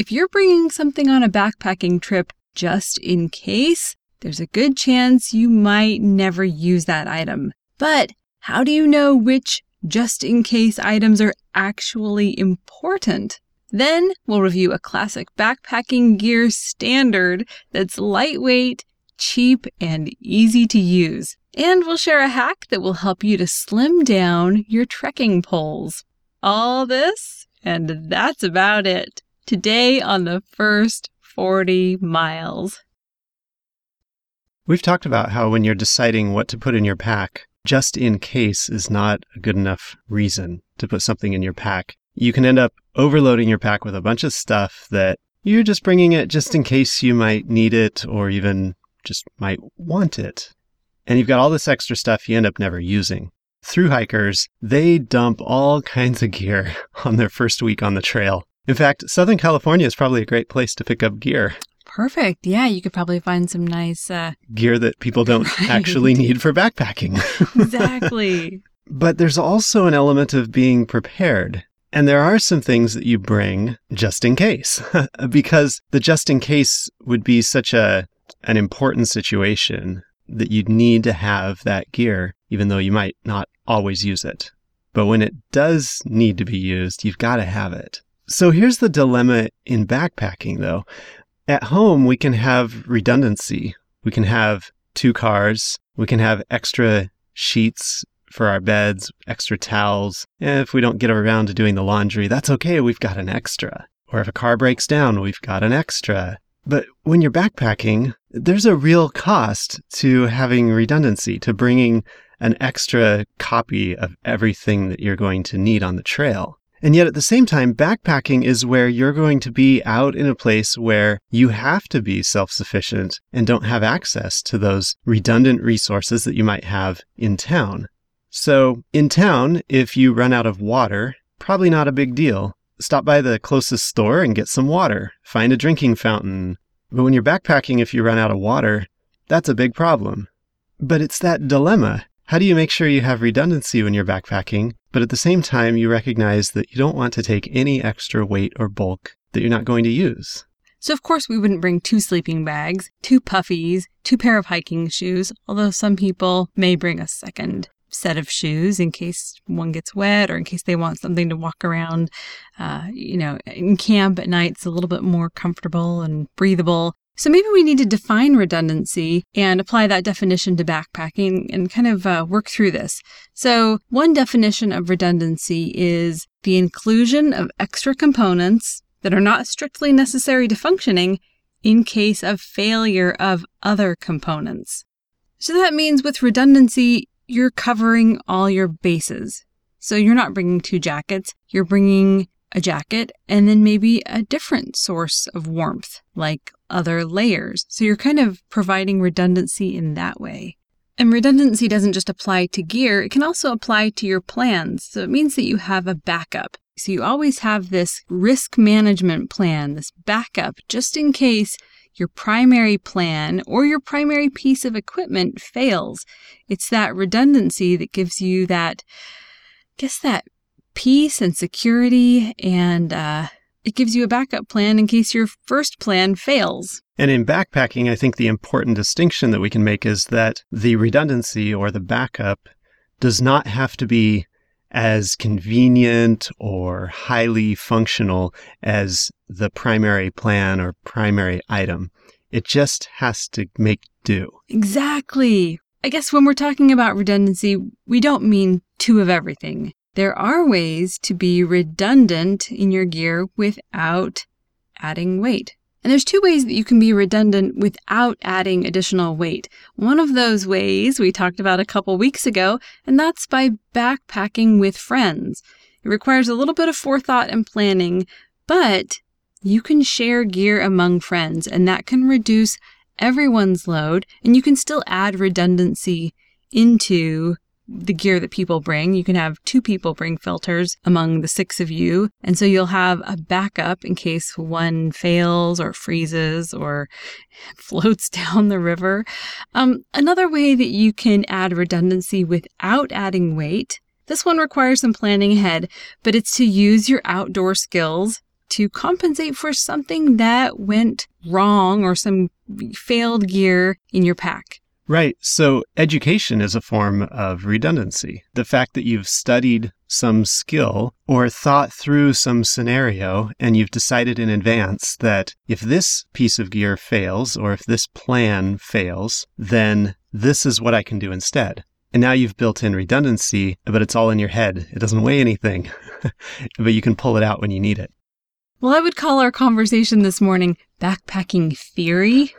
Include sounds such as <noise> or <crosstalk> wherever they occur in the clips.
if you're bringing something on a backpacking trip just in case, there's a good chance you might never use that item. But how do you know which just in case items are actually important? Then we'll review a classic backpacking gear standard that's lightweight, cheap, and easy to use. And we'll share a hack that will help you to slim down your trekking poles. All this, and that's about it. Today on the first 40 miles. We've talked about how when you're deciding what to put in your pack, just in case is not a good enough reason to put something in your pack. You can end up overloading your pack with a bunch of stuff that you're just bringing it just in case you might need it or even just might want it. And you've got all this extra stuff you end up never using. Through hikers, they dump all <laughs> kinds of gear on their first week on the trail. In fact, Southern California is probably a great place to pick up gear. Perfect. Yeah, you could probably find some nice uh, gear that people don't <laughs> Right. actually need for backpacking. <laughs> exactly. but there's also an element of being prepared. And there are some things that you bring just in case, <laughs> because the just in case would be such a an important situation that you'd need to have that gear, even though you might not always use it. But when it does need to be used, you've got to have it. So here's the dilemma in backpacking, though. At home, we can have redundancy. We can have two cars. We can have extra sheets for our beds, extra towels. And if we don't get around to doing the laundry, that's okay. We've got an extra. Or if a car breaks down, we've got an extra. But when you're backpacking, there's a real cost to having redundancy, to bringing an extra copy of everything that you're going to need on the trail. And yet at the same time, backpacking is where you're going to be out in a place where you have to be self sufficient and don't have access to those redundant resources that you might have in town. So in town, if you run out of water, probably not a big deal. Stop by the closest store and get some water. Find a drinking fountain. But when you're backpacking, if you run out of water, that's a big problem. But it's that dilemma. How do you make sure you have redundancy when you're backpacking, but at the same time you recognize that you don't want to take any extra weight or bulk that you're not going to use? So, of course, we wouldn't bring two sleeping bags, two puffies, two pair of hiking shoes, although some people may bring a second set of shoes in case one gets wet or in case they want something to walk around. Uh, you know, in camp at night, it's a little bit more comfortable and breathable. So maybe we need to define redundancy and apply that definition to backpacking and kind of uh, work through this. So, one definition of redundancy is the inclusion of extra components that are not strictly necessary to functioning in case of failure of other components. So that means with redundancy, you're covering all your bases. So you're not bringing two jackets, you're bringing a jacket and then maybe a different source of warmth, like other layers. So you're kind of providing redundancy in that way. And redundancy doesn't just apply to gear, it can also apply to your plans. So it means that you have a backup. So you always have this risk management plan, this backup, just in case your primary plan or your primary piece of equipment fails. It's that redundancy that gives you that, I guess, that peace and security, and uh, it gives you a backup plan in case your first plan fails. And in backpacking, I think the important distinction that we can make is that the redundancy or the backup does not have to be as convenient or highly functional as the primary plan or primary item. It just has to make do. Exactly. I guess when we're talking about redundancy, we don't mean two of everything. There are ways to be redundant in your gear without adding weight. And there's two ways that you can be redundant without adding additional weight. One of those ways we talked about a couple weeks ago, and that's by backpacking with friends. It requires a little bit of forethought and planning, but you can share gear among friends, and that can reduce everyone's load, and you can still add redundancy into the gear that people bring. You can have two people bring filters among the six of you. And so you'll have a backup in case one fails or freezes or <laughs> floats <laughs> down the river. Um, another way that you can add redundancy without adding weight. This one requires some planning ahead, but it's to use your outdoor skills to compensate for something that went wrong or some failed gear in your pack. Right. So education is a form of redundancy. The fact that you've studied some skill or thought through some scenario and you've decided in advance that if this piece of gear fails or if this plan fails, then this is what I can do instead. And now you've built in redundancy, but it's all in your head. It doesn't weigh anything, <laughs> but you can pull it out when you need it. Well, I would call our conversation this morning backpacking theory.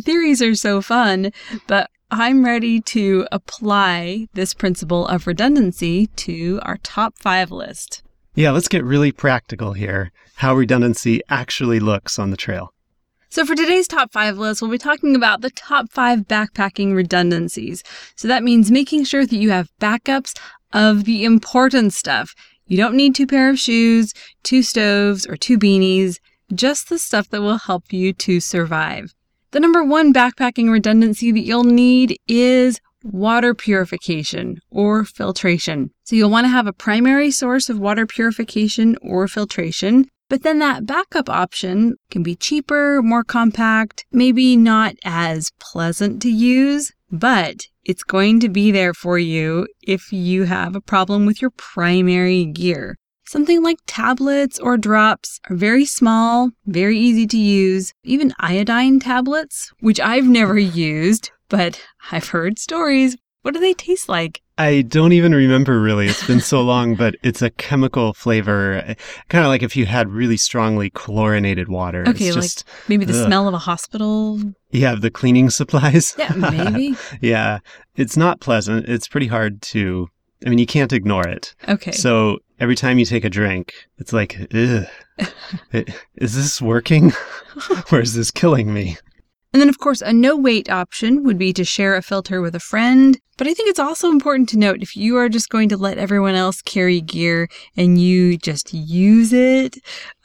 Theories are so fun, but I'm ready to apply this principle of redundancy to our top five list. Yeah, let's get really practical here how redundancy actually looks on the trail. So, for today's top five list, we'll be talking about the top five backpacking redundancies. So, that means making sure that you have backups of the important stuff. You don't need two pair of shoes, two stoves, or two beanies, just the stuff that will help you to survive. The number one backpacking redundancy that you'll need is water purification or filtration. So you'll want to have a primary source of water purification or filtration, but then that backup option can be cheaper, more compact, maybe not as pleasant to use, but it's going to be there for you if you have a problem with your primary gear. Something like tablets or drops are very small, very easy to use. Even iodine tablets, which I've never used, but I've heard stories. What do they taste like? I don't even remember really. It's been so long, but it's a chemical flavor, kind of like if you had really strongly chlorinated water. Okay, it's like maybe the ugh. smell of a hospital. Yeah, the cleaning supplies. Yeah, maybe. <laughs> yeah, it's not pleasant. It's pretty hard to. I mean, you can't ignore it. Okay. So every time you take a drink, it's like, Ugh, is this working, <laughs> or is this killing me? And then, of course, a no weight option would be to share a filter with a friend. But I think it's also important to note if you are just going to let everyone else carry gear and you just use it,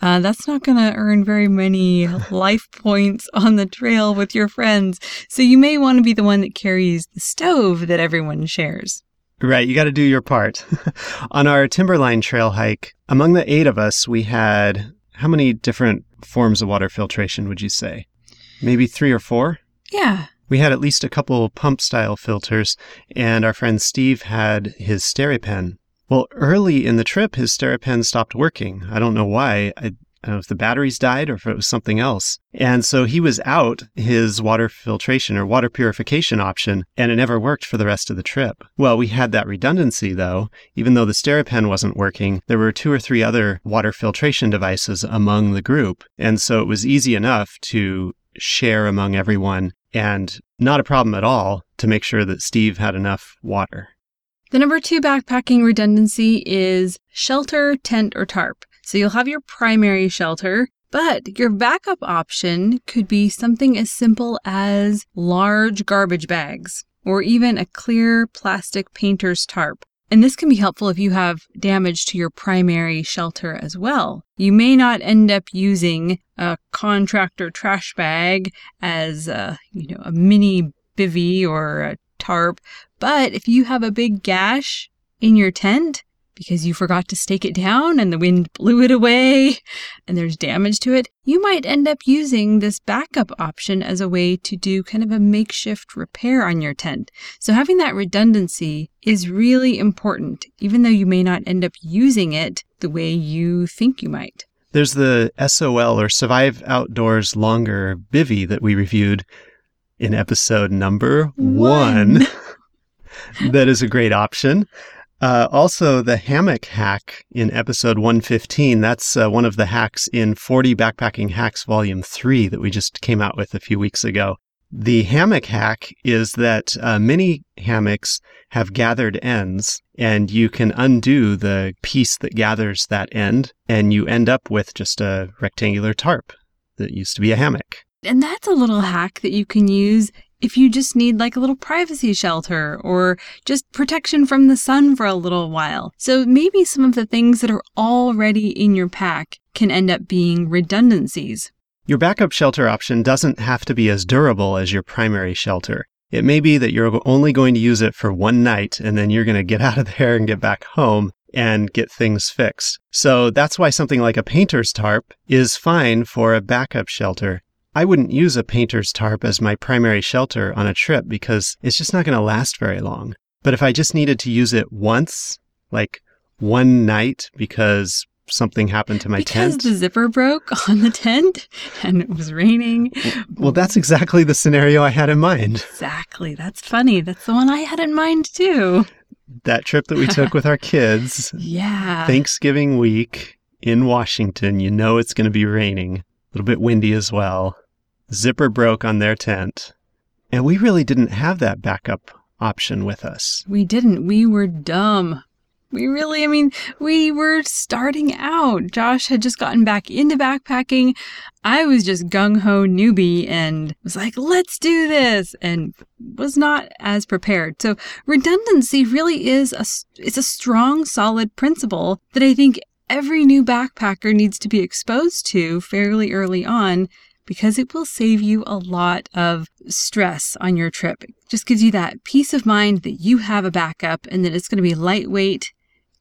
uh, that's not going to earn very many <laughs> life points on the trail with your friends. So you may want to be the one that carries the stove that everyone shares. Right, you got to do your part. <laughs> On our Timberline trail hike, among the eight of us, we had how many different forms of water filtration would you say? Maybe three or four? Yeah. We had at least a couple pump style filters, and our friend Steve had his Steripen. Well, early in the trip, his Steripen stopped working. I don't know why. I, I don't know Uh, if the batteries died or if it was something else. And so he was out his water filtration or water purification option, and it never worked for the rest of the trip. Well, we had that redundancy though. Even though the Steripen wasn't working, there were two or three other water filtration devices among the group. And so it was easy enough to share among everyone and not a problem at all to make sure that Steve had enough water. The number two backpacking redundancy is shelter, tent, or tarp. So you'll have your primary shelter, but your backup option could be something as simple as large garbage bags or even a clear plastic painter's tarp. And this can be helpful if you have damage to your primary shelter as well. You may not end up using a contractor trash bag as a, you know, a mini bivy or a tarp, but if you have a big gash in your tent because you forgot to stake it down and the wind blew it away and there's damage to it, you might end up using this backup option as a way to do kind of a makeshift repair on your tent. So having that redundancy is really important, even though you may not end up using it the way you think you might. There's the SOL or Survive Outdoors Longer Bivy that we reviewed in episode number one. One. <laughs> that is a great option. Uh, also, the hammock hack in episode 115. That's uh, one of the hacks in 40 Backpacking Hacks Volume 3 that we just came out with a few weeks ago. The hammock hack is that uh, many hammocks have gathered ends, and you can undo the piece that gathers that end, and you end up with just a rectangular tarp that used to be a hammock. And that's a little hack that you can use if you just need like a little privacy shelter or just protection from the sun for a little while. So maybe some of the things that are already in your pack can end up being redundancies. Your backup shelter option doesn't have to be as durable as your primary shelter. It may be that you're only going to use it for one night and then you're going to get <laughs> out of there and get back home and get things fixed. So that's why something like a painter's tarp is fine for a backup shelter. I wouldn't use a painter's tarp as my primary shelter on a trip because it's just not going to last very long. But if I just needed to use it once, like one night because something happened to my because tent. the zipper broke <laughs> on the tent and it was raining. Well, that's exactly the scenario I had in mind. Exactly. That's funny. That's the one I had in mind too. That trip that we took with our kids, <laughs> Yeah. Thanksgiving week in Washington, you know it's going to be raining, little bit windy as well. Zipper broke on their tent, and we really didn't have that backup option with us. we didn't. We were dumb. We really, I mean, we were starting out. Josh had just gotten back into backpacking. I was just gung ho newbie and was like, let's do this and was not as prepared. So redundancy really is a, it's a strong, solid principle that I think every new backpacker needs to be exposed to fairly early on because it will save you a lot of stress on your trip. It just gives you that peace of mind that you have a backup and that it's going to be lightweight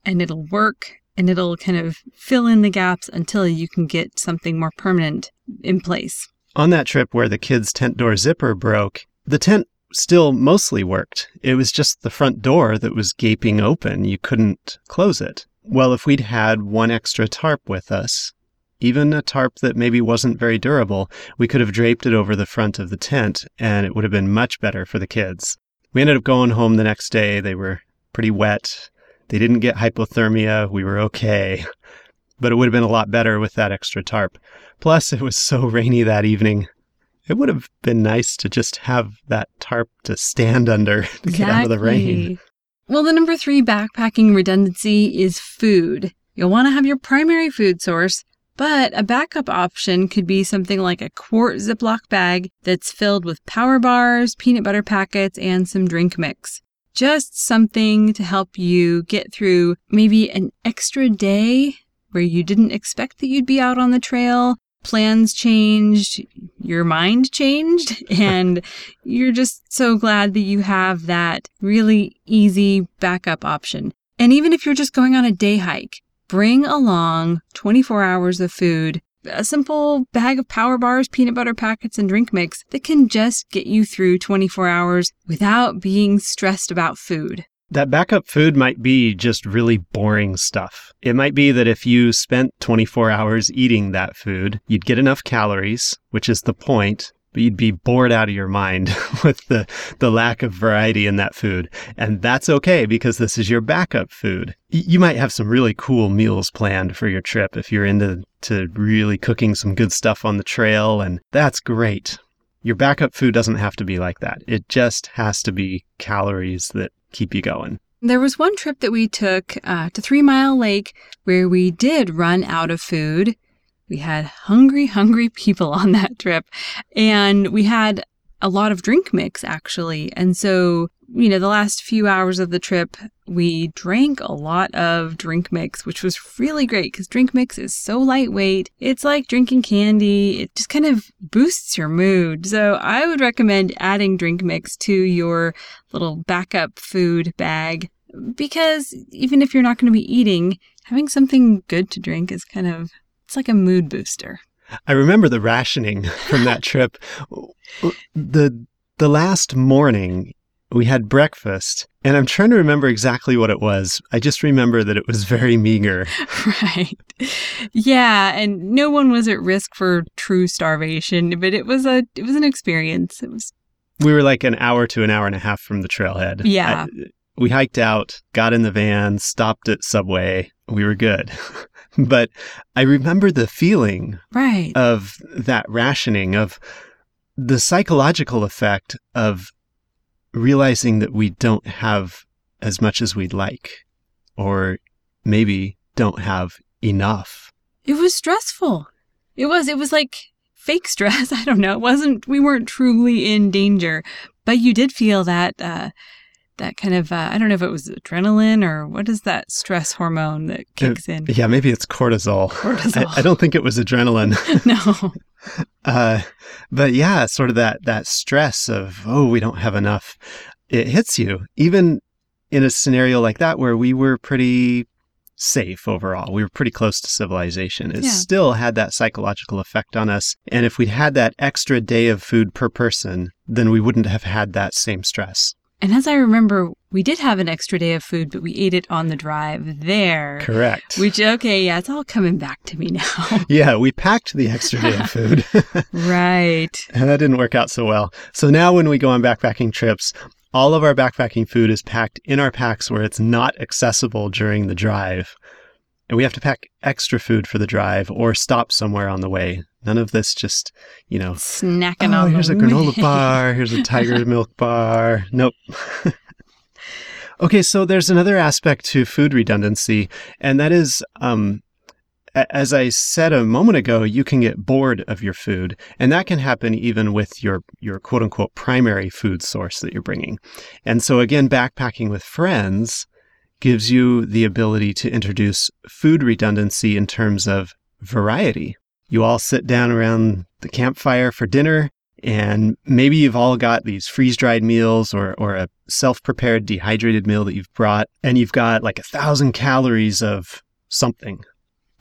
and it'll work and it'll kind of fill in the gaps until you can get something more permanent in place. On that trip where the kids' tent door zipper broke, the tent still mostly worked. It was just the front door that was gaping open. You couldn't close it. Well, if we'd had one extra tarp with us, even a tarp that maybe wasn't very durable, we could have draped it over the front of the tent and it would have been much better for the kids. We ended up going home the next day. They were pretty wet. They didn't get hypothermia. We were okay. <laughs> But it would have been a lot better with that extra tarp. Plus, it was so rainy that evening. It would have been nice to just have that tarp to stand under <laughs> to get out of the rain. Well, the number three backpacking redundancy is food. You'll want to have your primary food source, but a backup option could be something like a quart Ziploc bag that's filled with power bars, peanut butter packets, and some drink mix. Just something to help you get through maybe an extra day where you didn't expect that you'd be out on the trail. Plans changed, your mind changed, <laughs> and you're just so glad that you have that really easy backup option. And even if you're just going on a day hike, bring along 24 hours of food, a simple bag of power bars, peanut butter packets, and drink mix that can just get you through 24 hours without being stressed about food. That backup food might be just really boring stuff. It might be that if you spent 24 hours eating that food, you'd get enough calories, which is the point, but you'd be bored out of your mind <laughs> with the, the lack of variety in that food. And that's okay because this is your backup food. You might have some really cool meals planned for your trip if you're into to really cooking some good stuff on the trail, and that's great. Your backup food doesn't have to be like that. It just has to be calories that keep you going. There was one trip that we took uh, to Three Mile Lake where we did run out of food. We had hungry, hungry <laughs> people on that trip, and we had a lot of drink mix actually. And so, you know, the last few hours of the trip, we drank a lot of drink mix, which was really great because drink mix is so lightweight. It's like drinking candy. It just kind of boosts your mood. So I would recommend adding drink mix to your little backup food bag because even if you're not going to be eating, having something good to drink is kind of it's like a mood booster. I remember the rationing from that trip. <laughs> The the last morning we had breakfast and I'm trying to remember exactly what it was. I just remember that it was very meager. <laughs> right. Yeah, and no one was at risk for true starvation, but it was a it was an experience. It was We were like an hour to an hour and a half from the trailhead. Yeah. I- we hiked out, got in the van, stopped at Subway. We were good. <laughs> but I remember the feeling right. of that rationing of the psychological effect of realizing that we don't have as much as we'd like, or maybe don't have enough. It was stressful. It was, it was like fake stress. <laughs> I don't know. It wasn't, we weren't truly in danger, but you did feel that, uh, that kind of, uh, I don't know if it was adrenaline or what is that stress hormone that kicks in? Yeah, maybe it's cortisol. Cortisol. I, I don't think it was adrenaline. <laughs> no. <laughs> Uh, but yeah, sort of that that stress of oh, we don't have enough. It hits you even in a scenario like that where we were pretty safe overall. We were pretty close to civilization. It Yeah. still had that psychological effect on us. And if we'd had that extra day of food per person, then we wouldn't have had that same stress. And as I remember, we did have an extra day of food, but we ate it on the drive there. Correct. Which, okay, yeah, it's all coming back to me now. <laughs> yeah, we packed the extra day of food. <laughs> right. And that didn't work out so well. So now when we go on backpacking trips, all of our backpacking food is packed in our packs where it's not accessible during the drive. And we have to pack extra food for the drive or stop somewhere on the way. None of this just, you know, Snacking oh, on here's a granola bar, here's a tiger <laughs> milk bar. Nope. <laughs> okay, so there's another aspect to food redundancy, and that is um, a- as I said a moment ago, you can get bored of your food, and that can happen even with your your quote unquote primary food source that you're bringing. And so again, backpacking with friends gives you the ability to introduce food redundancy in terms of variety. You all sit down around the campfire for dinner, and maybe you've all got these freeze dried meals or, or a self prepared dehydrated meal that you've brought, and you've got like a thousand calories of something.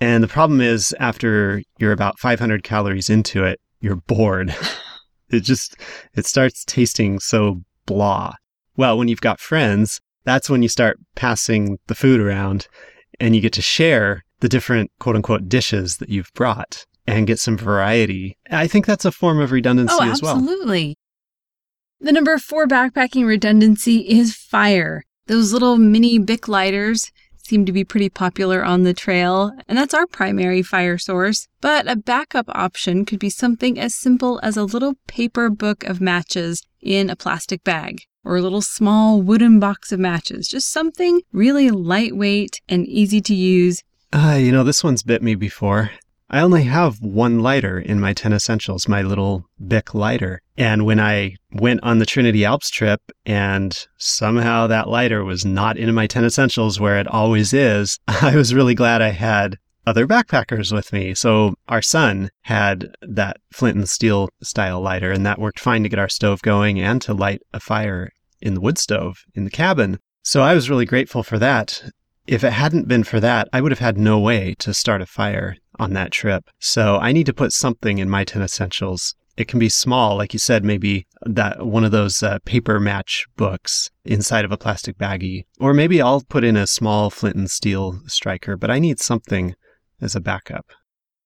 And the problem is, after you're about 500 calories into it, you're bored. <laughs> it just, it starts tasting so blah. Well, when you've got friends, that's when you start passing the food around and you get to share the different quote unquote dishes that you've brought and get some variety. I think that's a form of redundancy Oh, as well. absolutely. The number four backpacking redundancy is fire. Those little mini Bic lighters seem to be pretty popular on the trail, and that's our primary fire source. But a backup option could be something as simple as a little paper book of matches in a plastic bag, or a little small wooden box of matches. Just something really lightweight and easy to use. Ah, you know, this one's bit me before. I only have one lighter in my 10 essentials, my little Bic lighter. And when I went on the Trinity Alps trip and somehow that lighter was not in my 10 essentials where it always is, <laughs> I was really glad I had other backpackers with me. So our son had that flint and steel style lighter and that worked fine to get our stove going and to light a fire in the wood stove in the cabin. So I was really grateful for that if it hadn't been for that, I would have had no way to start a fire on that trip. So I need to put something in my 10 essentials. It can be small, like you said, maybe that one of those uh, paper match books inside of a plastic baggie. Or maybe I'll put in a small flint and steel striker, but I need something as a backup.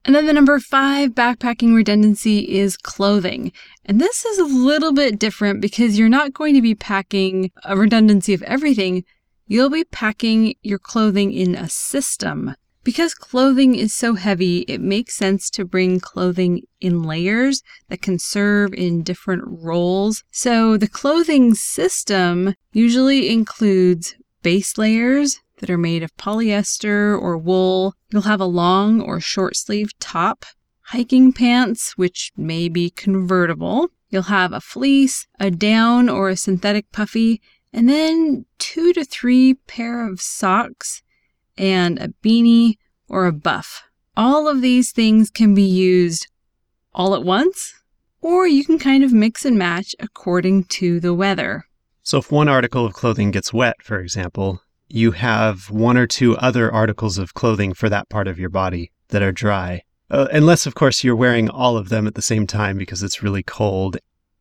And then the number five backpacking redundancy is clothing. And this is a little bit different because you're not going to be packing a redundancy of everything. You'll be packing your clothing in a system. Because clothing is so heavy, it makes sense to bring clothing in layers that can serve in different roles. So the clothing system usually includes base layers that are made of polyester or wool. You'll have a long or short sleeve top, hiking pants, which may be convertible. You'll have a fleece, a down or a synthetic puffy, and then two to three pair of socks and a beanie or a buff. All of these things can be used all at once, or you can kind of mix and match according to the weather. So if one article of clothing gets wet, for example, you have one or two other articles of clothing for that part of your body that are dry. Uh, unless, of course, you're wearing all of them at the same time because it's really cold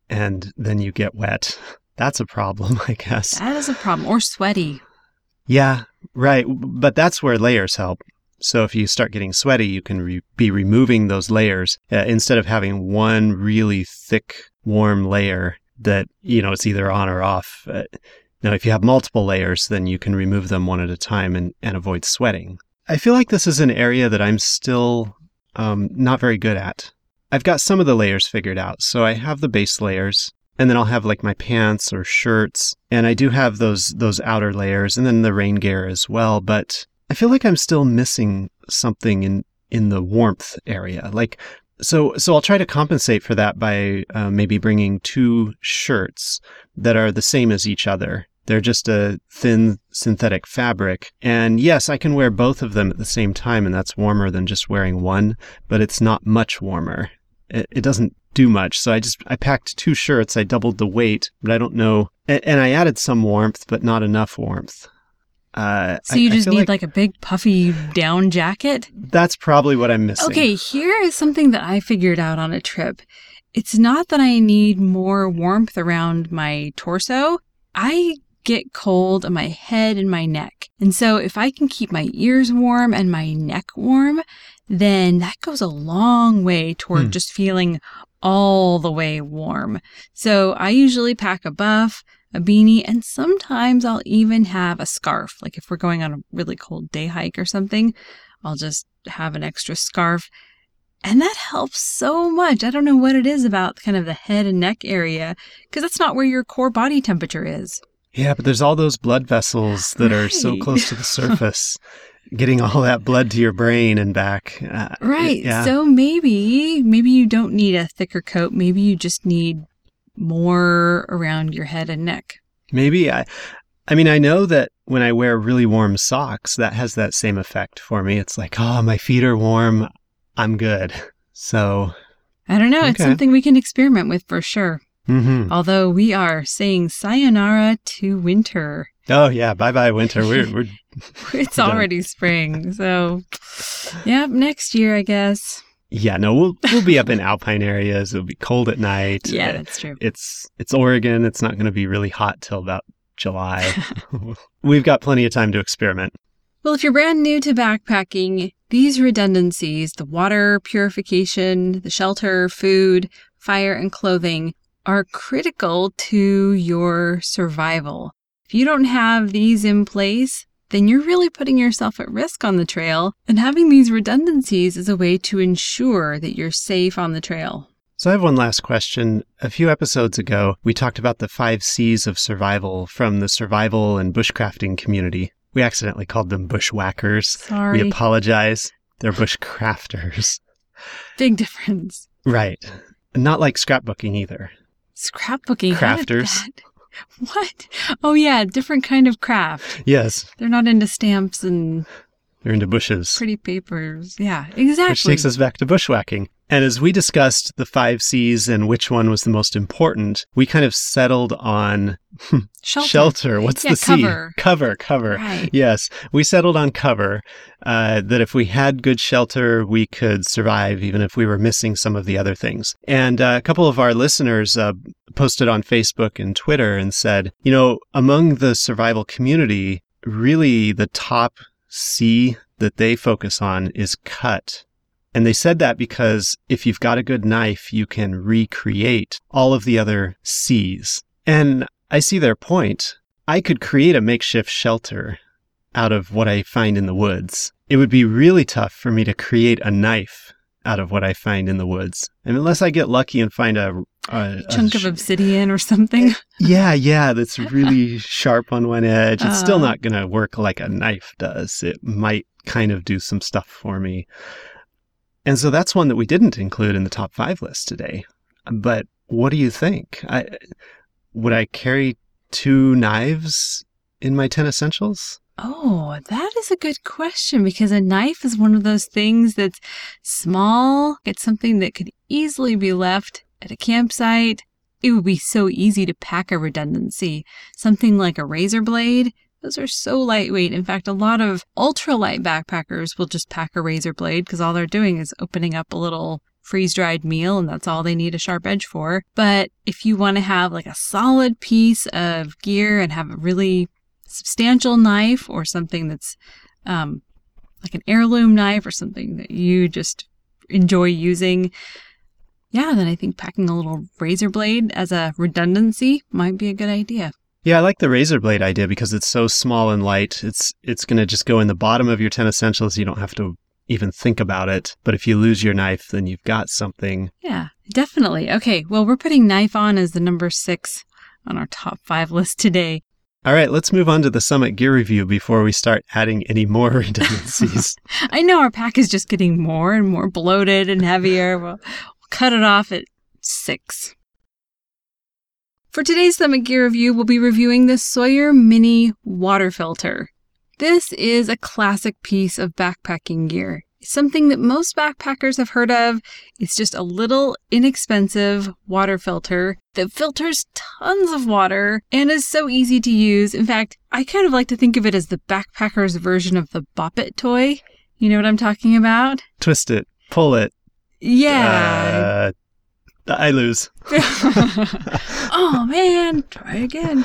and then you get wet. <laughs> That's a problem, <laughs> I guess. That is a problem. Or sweaty. Yeah, right. But that's where layers help. So if you start getting sweaty, you can re- be removing those layers uh, instead of having one really thick, warm layer that, you know, it's either on or off. Uh, now, if you have multiple layers, then you can remove them one at a time and, and avoid sweating. I feel like this is an area that I'm still um, not very good at. I've got some of the layers figured out. So I have the base layers and then I'll have like my pants or shirts and I do have those those outer layers and then the rain gear as well, but I feel like I'm still missing something in in the warmth area. Like so so I'll try to compensate for that by uh, maybe bringing two shirts that are the same as each other. They're just a thin synthetic fabric. And yes, I can wear both of them at the same time, and that's warmer than just wearing one, but it's not much warmer. It, it doesn't do much. So I just I packed two shirts. I doubled the weight, but I don't know. And, and I added some warmth, but not enough warmth. Uh, so you I, just I need like, like, a big puffy down jacket? That's probably what I'm missing. Okay, here is something that I figured out on a trip. It's not that I need more warmth around my torso. I get cold on my head and my neck. And so if I can keep my ears warm and my neck warm, then that goes a long way toward hmm. just feeling all the way warm. So I usually pack a buff, a beanie, and sometimes I'll even have a scarf. Like if we're going on a really cold day hike or something, I'll just have an extra scarf. And that helps so much. I don't know what it is about kind of the head and neck area, because that's not where your core body temperature is. Yeah, but there's all those blood vessels that right. are so close to the <laughs> surface. getting all that blood to your brain and back. Uh, right. Yeah. So maybe maybe you don't need a thicker coat. Maybe you just need more around your head and neck. Maybe I I mean I know that when I wear really warm socks that has that same effect for me. It's like, "Oh, my feet are warm. I'm good." <laughs> So I don't know. Okay. It's something we can experiment with for sure. Mm-hmm. Although we are saying sayonara to winter. Oh yeah, bye bye winter. We're we're <laughs> it's already spring. So yeah, next year I guess. Yeah, no, we'll we'll be up in alpine areas. It'll be cold at night. Yeah, that's true. It's it's Oregon. It's not going to be really hot till about July. <laughs> We've got plenty of time to experiment. Well, if you're brand new to backpacking, these redundancies, the water purification, the shelter, food, fire, and clothing are critical to your survival. If you don't have these in place, then you're really putting yourself at risk on the trail. And having these redundancies is a way to ensure that you're safe on the trail. So I have one last question. A few episodes ago, we talked about the five C's of survival from the survival and bushcrafting community. We accidentally called them bushwhackers. Sorry. We apologize. They're bushcrafters. Big difference. Right. Not like scrapbooking either. Scrapbooking. Crafters. <laughs> What? Oh yeah, different kind of craft. Yes. They're not into stamps and they're into bushes. Pretty papers. Yeah, exactly. Which takes us back to bushwhacking. And as we discussed the five C's and which one was the most important, we kind of settled on <laughs> shelter. shelter. What's yeah, the C? Cover. Cover, cover. Right. Yes. We settled on cover, uh, that if we had good shelter, we could survive even if we were missing some of the other things. And uh, a couple of our listeners uh, posted on Facebook and Twitter and said, you know, among the survival community, really the top C that they focus on is cut. And they said that because if you've got a good knife, you can recreate all of the other C's. And I see their point. I could create a makeshift shelter out of what I find in the woods. It would be really tough for me to create a knife out of what I find in the woods. And unless I get lucky and find a, a, a chunk a sh- of obsidian or something. <laughs> yeah, yeah, that's <laughs> really sharp on one edge. It's uh, still not going to work like a knife does. It might kind of do some stuff for me. And so that's one that we didn't include in the top five list today. But what do you think? I, would I carry two knives in my 10 essentials? Oh, that is a good question because a knife is one of those things that's small. It's something that could easily be left at a campsite. It would be so easy to pack a redundancy. Something like a razor blade those are so lightweight. In fact, a lot of ultralight backpackers will just pack a razor blade because all they're doing is opening up a little freeze dried meal and that's all they need a sharp edge for. But if you want to have like a solid piece of gear and have a really substantial knife or something that's um, like an heirloom knife or something that you just enjoy using, yeah, then I think packing a little razor blade as a redundancy might be a good idea. Yeah, I like the razor blade idea because it's so small and light. It's it's going to just go in the bottom of your 10 essentials. You don't have to even think about it. But if you lose your knife, then you've got something. Yeah, definitely. Okay, well, we're putting knife on as the number six on our top five list today. All right, let's move on to the Summit gear review before we start adding any more <laughs> redundancies. <laughs> I know our pack is just getting more and more bloated and heavier. We'll, we'll cut it off at six. For today's Summit Gear review, we'll be reviewing the Sawyer Mini Water Filter. This is a classic piece of backpacking gear. It's something that most backpackers have heard of. It's just a little inexpensive water filter that filters tons of water and is so easy to use. In fact, I kind of like to think of it as the backpacker's version of the Bop It toy. You know what I'm talking about? Twist it, pull it. Yeah. Uh, I lose. <laughs> <laughs> oh man, try again.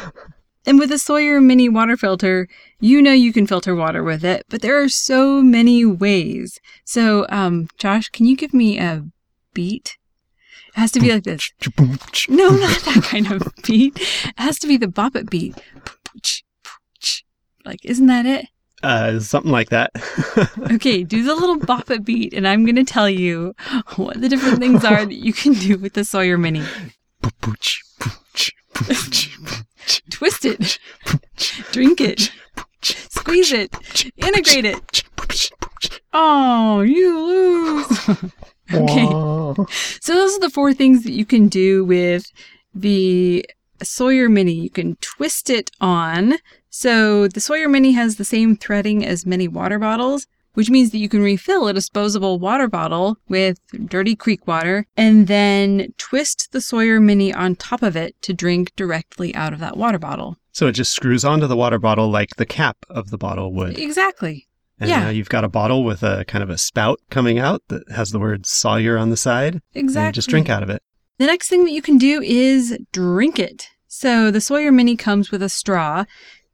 And with a Sawyer mini water filter, you know you can filter water with it, but there are so many ways. So, um, Josh, can you give me a beat? It has to be like this. <laughs> No, not that kind of beat. It has to be the bop it beat. Like, isn't that it? Uh, something like that. <laughs> Okay, do the little bop it beat, and I'm going to tell you what the different things are that you can do with the Sawyer Mini. Twist it, drink it, squeeze it, integrate it. Oh, you lose. <laughs> okay. So those are the four things that you can do with the Sawyer Mini. You can twist it on. So the Sawyer Mini has the same threading as many water bottles, which means that you can refill a disposable water bottle with dirty creek water and then twist the Sawyer Mini on top of it to drink directly out of that water bottle. So it just screws onto the water bottle like the cap of the bottle would. Exactly. And Yeah. now you've got a bottle with a kind of a spout coming out that has the word Sawyer on the side. Exactly. And just drink out of it. The next thing that you can do is drink it. So the Sawyer Mini comes with a straw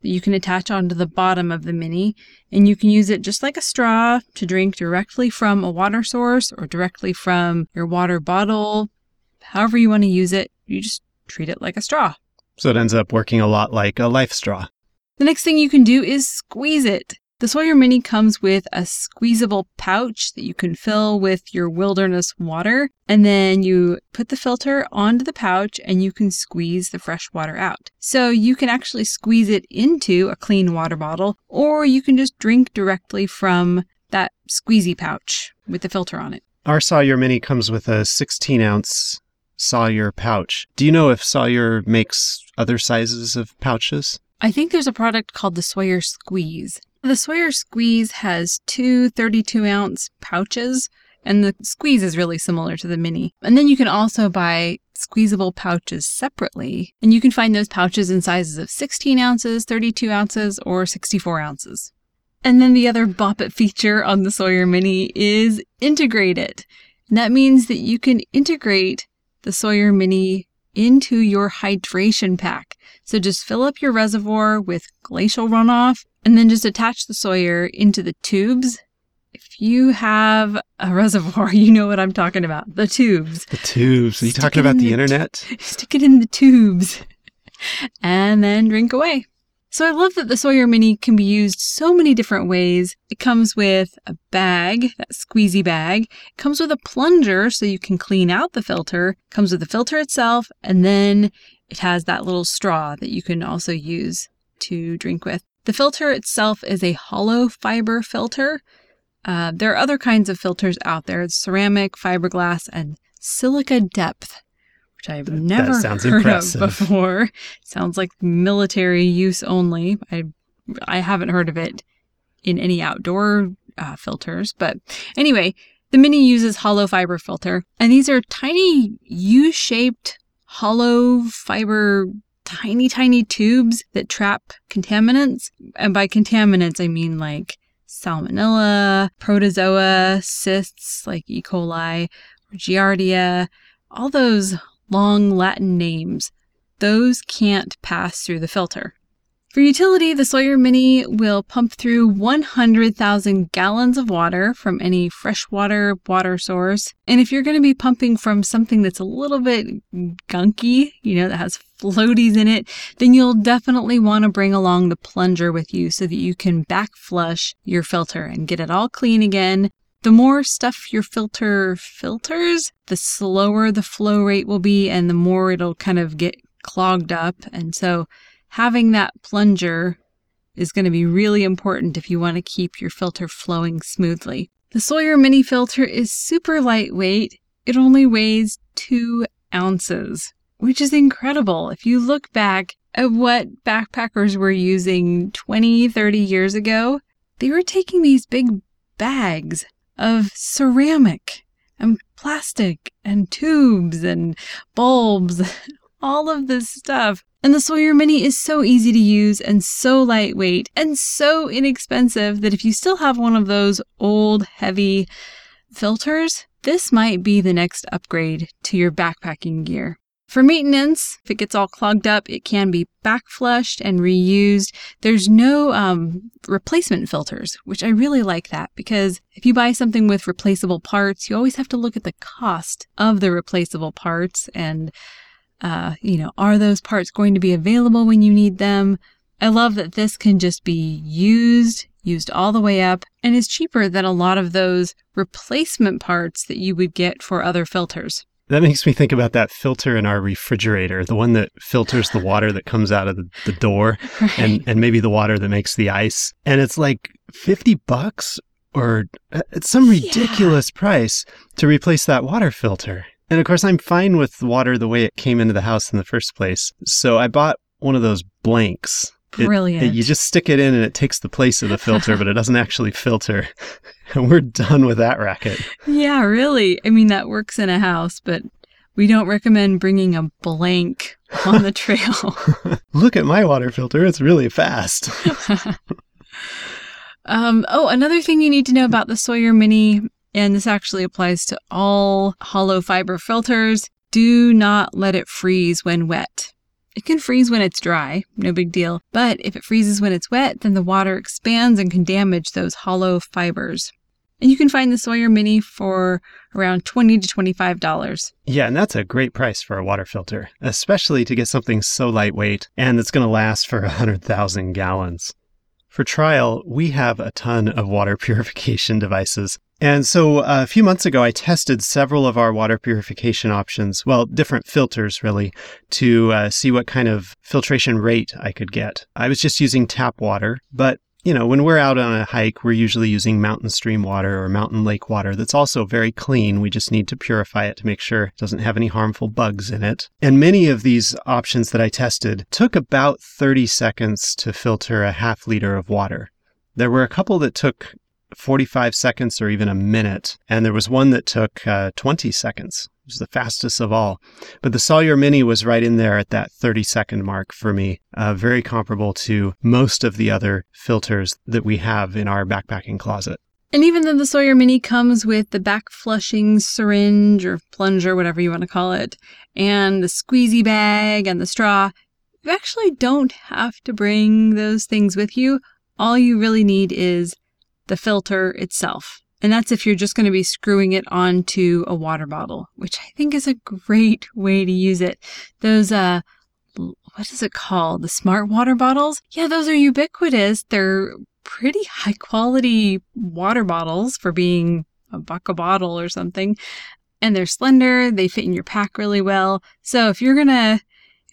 that you can attach onto the bottom of the Mini, and you can use it just like a straw to drink directly from a water source or directly from your water bottle. However you want to use it, you just treat it like a straw. So it ends up working a lot like a life straw. The next thing you can do is squeeze it. The Sawyer Mini comes with a squeezable pouch that you can fill with your wilderness water, and then you put the filter onto the pouch and you can squeeze the fresh water out. So you can actually squeeze it into a clean water bottle, or you can just drink directly from that squeezy pouch with the filter on it. Our Sawyer Mini comes with a 16 ounce Sawyer pouch. Do you know if Sawyer makes other sizes of pouches? I think there's a product called the Sawyer Squeeze. The Sawyer Squeeze has two 32 ounce pouches, and the squeeze is really similar to the mini. And then you can also buy squeezable pouches separately, and you can find those pouches in sizes of 16 ounces, 32 ounces, or 64 ounces. And then the other Bop It feature on the Sawyer Mini is integrate it. And that means that you can integrate the Sawyer Mini into your hydration pack. So just fill up your reservoir with glacial runoff and then just attach the Sawyer into the tubes. If you have a reservoir, <laughs> you know what I'm talking about. The tubes. The tubes. Are you Stick talking about the the- internet? <laughs> Stick it in the tubes <laughs> and then drink away. So I love that the Sawyer Mini can be used so many different ways. It comes with a bag, that squeezy bag. It comes with a plunger so you can clean out the filter. It comes with the filter itself, and then it has that little straw that you can also use to drink with. The filter itself is a hollow fiber filter. Uh, there are other kinds of filters out there ceramic, fiberglass, and silica depth, which I've never sounds heard impressive. of before. Sounds like military use only. I I haven't heard of it in any outdoor uh, filters, but anyway, the Mini uses hollow fiber filter, and these are tiny U-shaped hollow fiber tiny tiny tubes that trap contaminants. And by contaminants i mean like salmonella protozoa cysts like e. coli giardia all those long latin names those can't pass through the filter for utility, the Sawyer Mini will pump through 100,000 gallons of water from any freshwater water source. And if you're going to be pumping from something that's a little bit gunky, you know, that has floaties in it, then you'll definitely want to bring along the plunger with you so that you can back flush your filter and get it all clean again. The more stuff your filter filters, the slower the flow rate will be and the more it'll kind of get clogged up. And so having that plunger is going to be really important if you want to keep your filter flowing smoothly. The Sawyer Mini filter is super lightweight. It only weighs two ounces, which is incredible. If you look back at what backpackers were using 20, 30 years ago, they were taking these big bags of ceramic and plastic and tubes and bulbs, <laughs> all of this stuff. And the Sawyer Mini is so easy to use and so lightweight and so inexpensive that if you still have one of those old, heavy filters, this might be the next upgrade to your backpacking gear. For maintenance, if it gets all clogged up, it can be back flushed and reused. There's no um, replacement filters, which I really like that because if you buy something with replaceable parts, you always have to look at the cost of the replaceable parts and, uh, you know, are those parts going to be available when you need them? I love that this can just be used, used all the way up, and is cheaper than a lot of those replacement parts that you would get for other filters. That makes me think about that filter in our refrigerator, the one that filters the water that comes out of the, the door <laughs> right. and, and maybe the water that makes the ice. And it's like 50 bucks or uh, it's some ridiculous yeah. price to replace that water filter. And of course, I'm fine with water the way it came into the house in the first place. So I bought one of those blanks. Brilliant. It, it, you just stick it in and it takes the place of the filter, but it doesn't actually filter. <laughs> and we're done with that racket. Yeah, really. I mean, that works in a house, but we don't recommend bringing a blank on the trail. <laughs> Look at my water filter. It's really fast. <laughs> um, oh, another thing you need to know about the Sawyer Mini, and this actually applies to all hollow fiber filters do not let it freeze when wet. It can freeze when it's dry, no big deal. But if it freezes when it's wet, then the water expands and can damage those hollow fibers. And you can find the Sawyer Mini for around 20 to $25. Yeah, and that's a great price for a water filter, especially to get something so lightweight and that's going to last for <laughs> a 100,000 gallons. For trial, we have a ton of water <laughs> purification devices. And so uh, a few months ago, I tested several of our water purification options, well, different filters really, to uh, see what kind of filtration rate I could get. I was just using tap water, but you know, when we're out on a hike, we're usually using mountain stream water or mountain lake water that's also very clean. We just need to purify it to make sure it doesn't have any harmful bugs in it. And many of these options that I tested took about 30 seconds to filter a half liter of water. There were a couple that took 45 seconds or even a minute, and there was one that took uh, 20 seconds It was the fastest of all. But the Sawyer Mini was right in there at that 30 second mark for me, uh, very comparable to most of the other filters that we have in our backpacking closet. And even though the Sawyer Mini comes with the back flushing syringe or plunger, whatever you want to call it, and the squeezy bag and the straw, you actually don't have to bring those things with you. All you really need is the filter itself. And that's if you're just going to be screwing it onto a water bottle, which I think is a great <laughs> way to use it. Those, uh, what is it called? The smart water bottles? Yeah, those are ubiquitous. They're pretty high quality water bottles for being a buck a bottle or something. And they're slender, they fit in your pack really well. So if you're gonna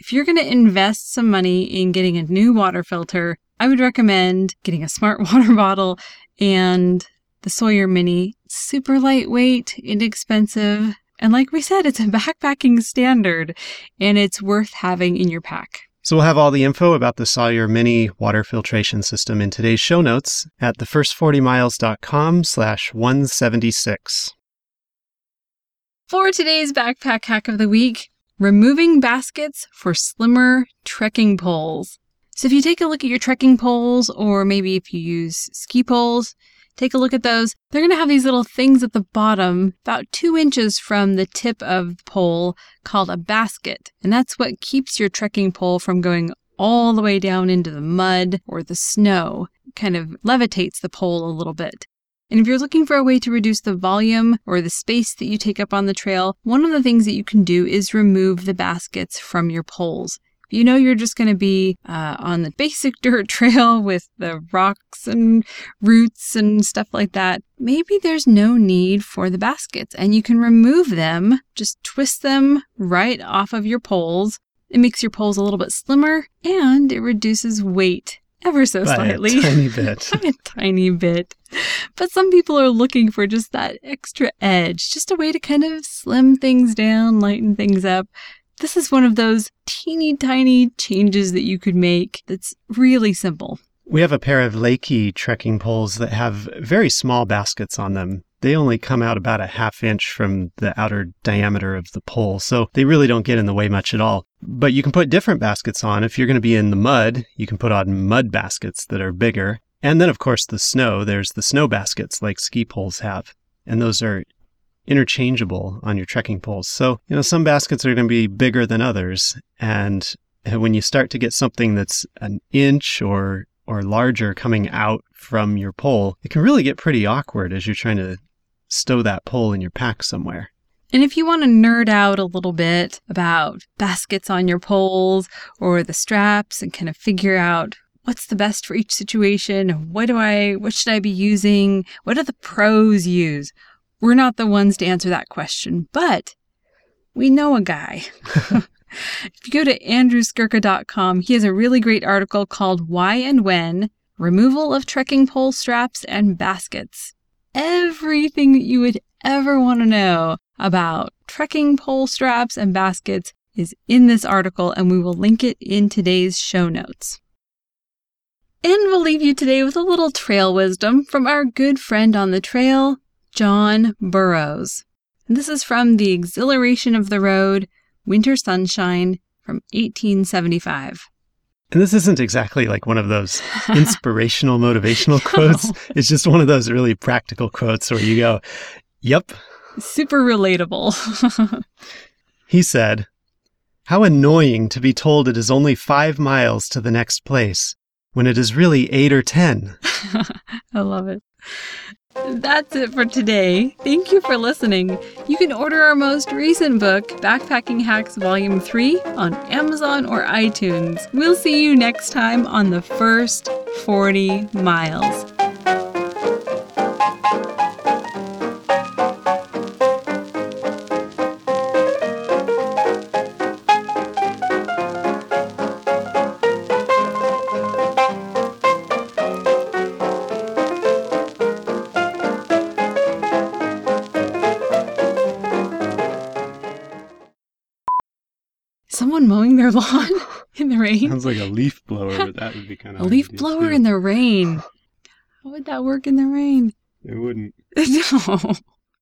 if you're gonna invest some money in getting a new water filter, I would recommend getting a smart <laughs> water bottle and the Sawyer Mini, super lightweight, inexpensive, and like we said, it's a <laughs> backpacking standard and it's worth having in your pack. So we'll have all the info about the Sawyer Mini water filtration system in today's show notes at thefirst40miles.com slash 176. For today's backpack hack of the week, removing baskets for slimmer trekking poles. So if you take a look at your trekking poles, or maybe if you use ski poles, Take a look at those. They're going to have these little things at the bottom, about two inches from the tip of the pole, called a basket. And that's what keeps your trekking pole from going all the way down into the mud or the snow. kind of levitates the pole a little bit. And if you're looking for a way to reduce the volume or the space that you take up on the trail, one of the things that you can do is remove the baskets from your poles. You know you're just going to be uh, on the basic <laughs> dirt trail with the rocks and roots and stuff like that, maybe there's no need for the baskets and you can remove them, just twist them right off of your poles. It makes your poles a little bit slimmer and it reduces weight ever so By slightly. a tiny <laughs> bit. a tiny bit. But some people are looking for just that extra edge, just a way to kind of slim things down, lighten things up. This is one of those teeny tiny changes that you could make that's really simple. We have a pair of Leki trekking poles that have very small baskets on them. They only come out about a half inch from the outer diameter of the pole, so they really don't get in the way much at all. But you can put different baskets on. If you're going to be in the mud, you can put on mud baskets that are bigger. And then, of course, the snow. There's the snow baskets like ski poles have. And those are interchangeable on your trekking poles. So, you know, some baskets are going to be bigger than others. And uh, when you start to get something that's an inch or or larger coming out from your pole, it can really get pretty awkward as you're trying to stow that pole in your pack somewhere. And if you want to nerd out a little bit about baskets on your poles or the straps and kind of figure out what's the best for each situation, what do I what should I be using? What do the pros use? We're not the ones to answer that question, but we know a guy. <laughs> if you go to andrewskurka.com, he has a really great article called Why and When Removal of Trekking Pole Straps and Baskets. Everything that you would ever want to know about trekking pole straps and baskets is in this article, and we will link it in today's show notes. And we'll leave you today with a little trail wisdom from our good friend on the trail, John Burroughs. And this is from The Exhilaration of the Road, Winter Sunshine from 1875. And this isn't exactly like one of those <laughs> inspirational, motivational <laughs> quotes. It's just one of those really practical quotes where you go, Yep. Super relatable. <laughs> He said, How annoying to be told it is only five miles to the next place when it is really eight or ten. I love it. That's it for today. Thank you for listening. You can order our most recent book, Backpacking Hacks Volume 3, on Amazon or iTunes. We'll see you next time on the first 40 miles. Their lawn <laughs> in the rain? Sounds like a leaf blower, but that would be <laughs> kind of A leaf blower in the rain. How would that work in the rain? It wouldn't. <laughs> no.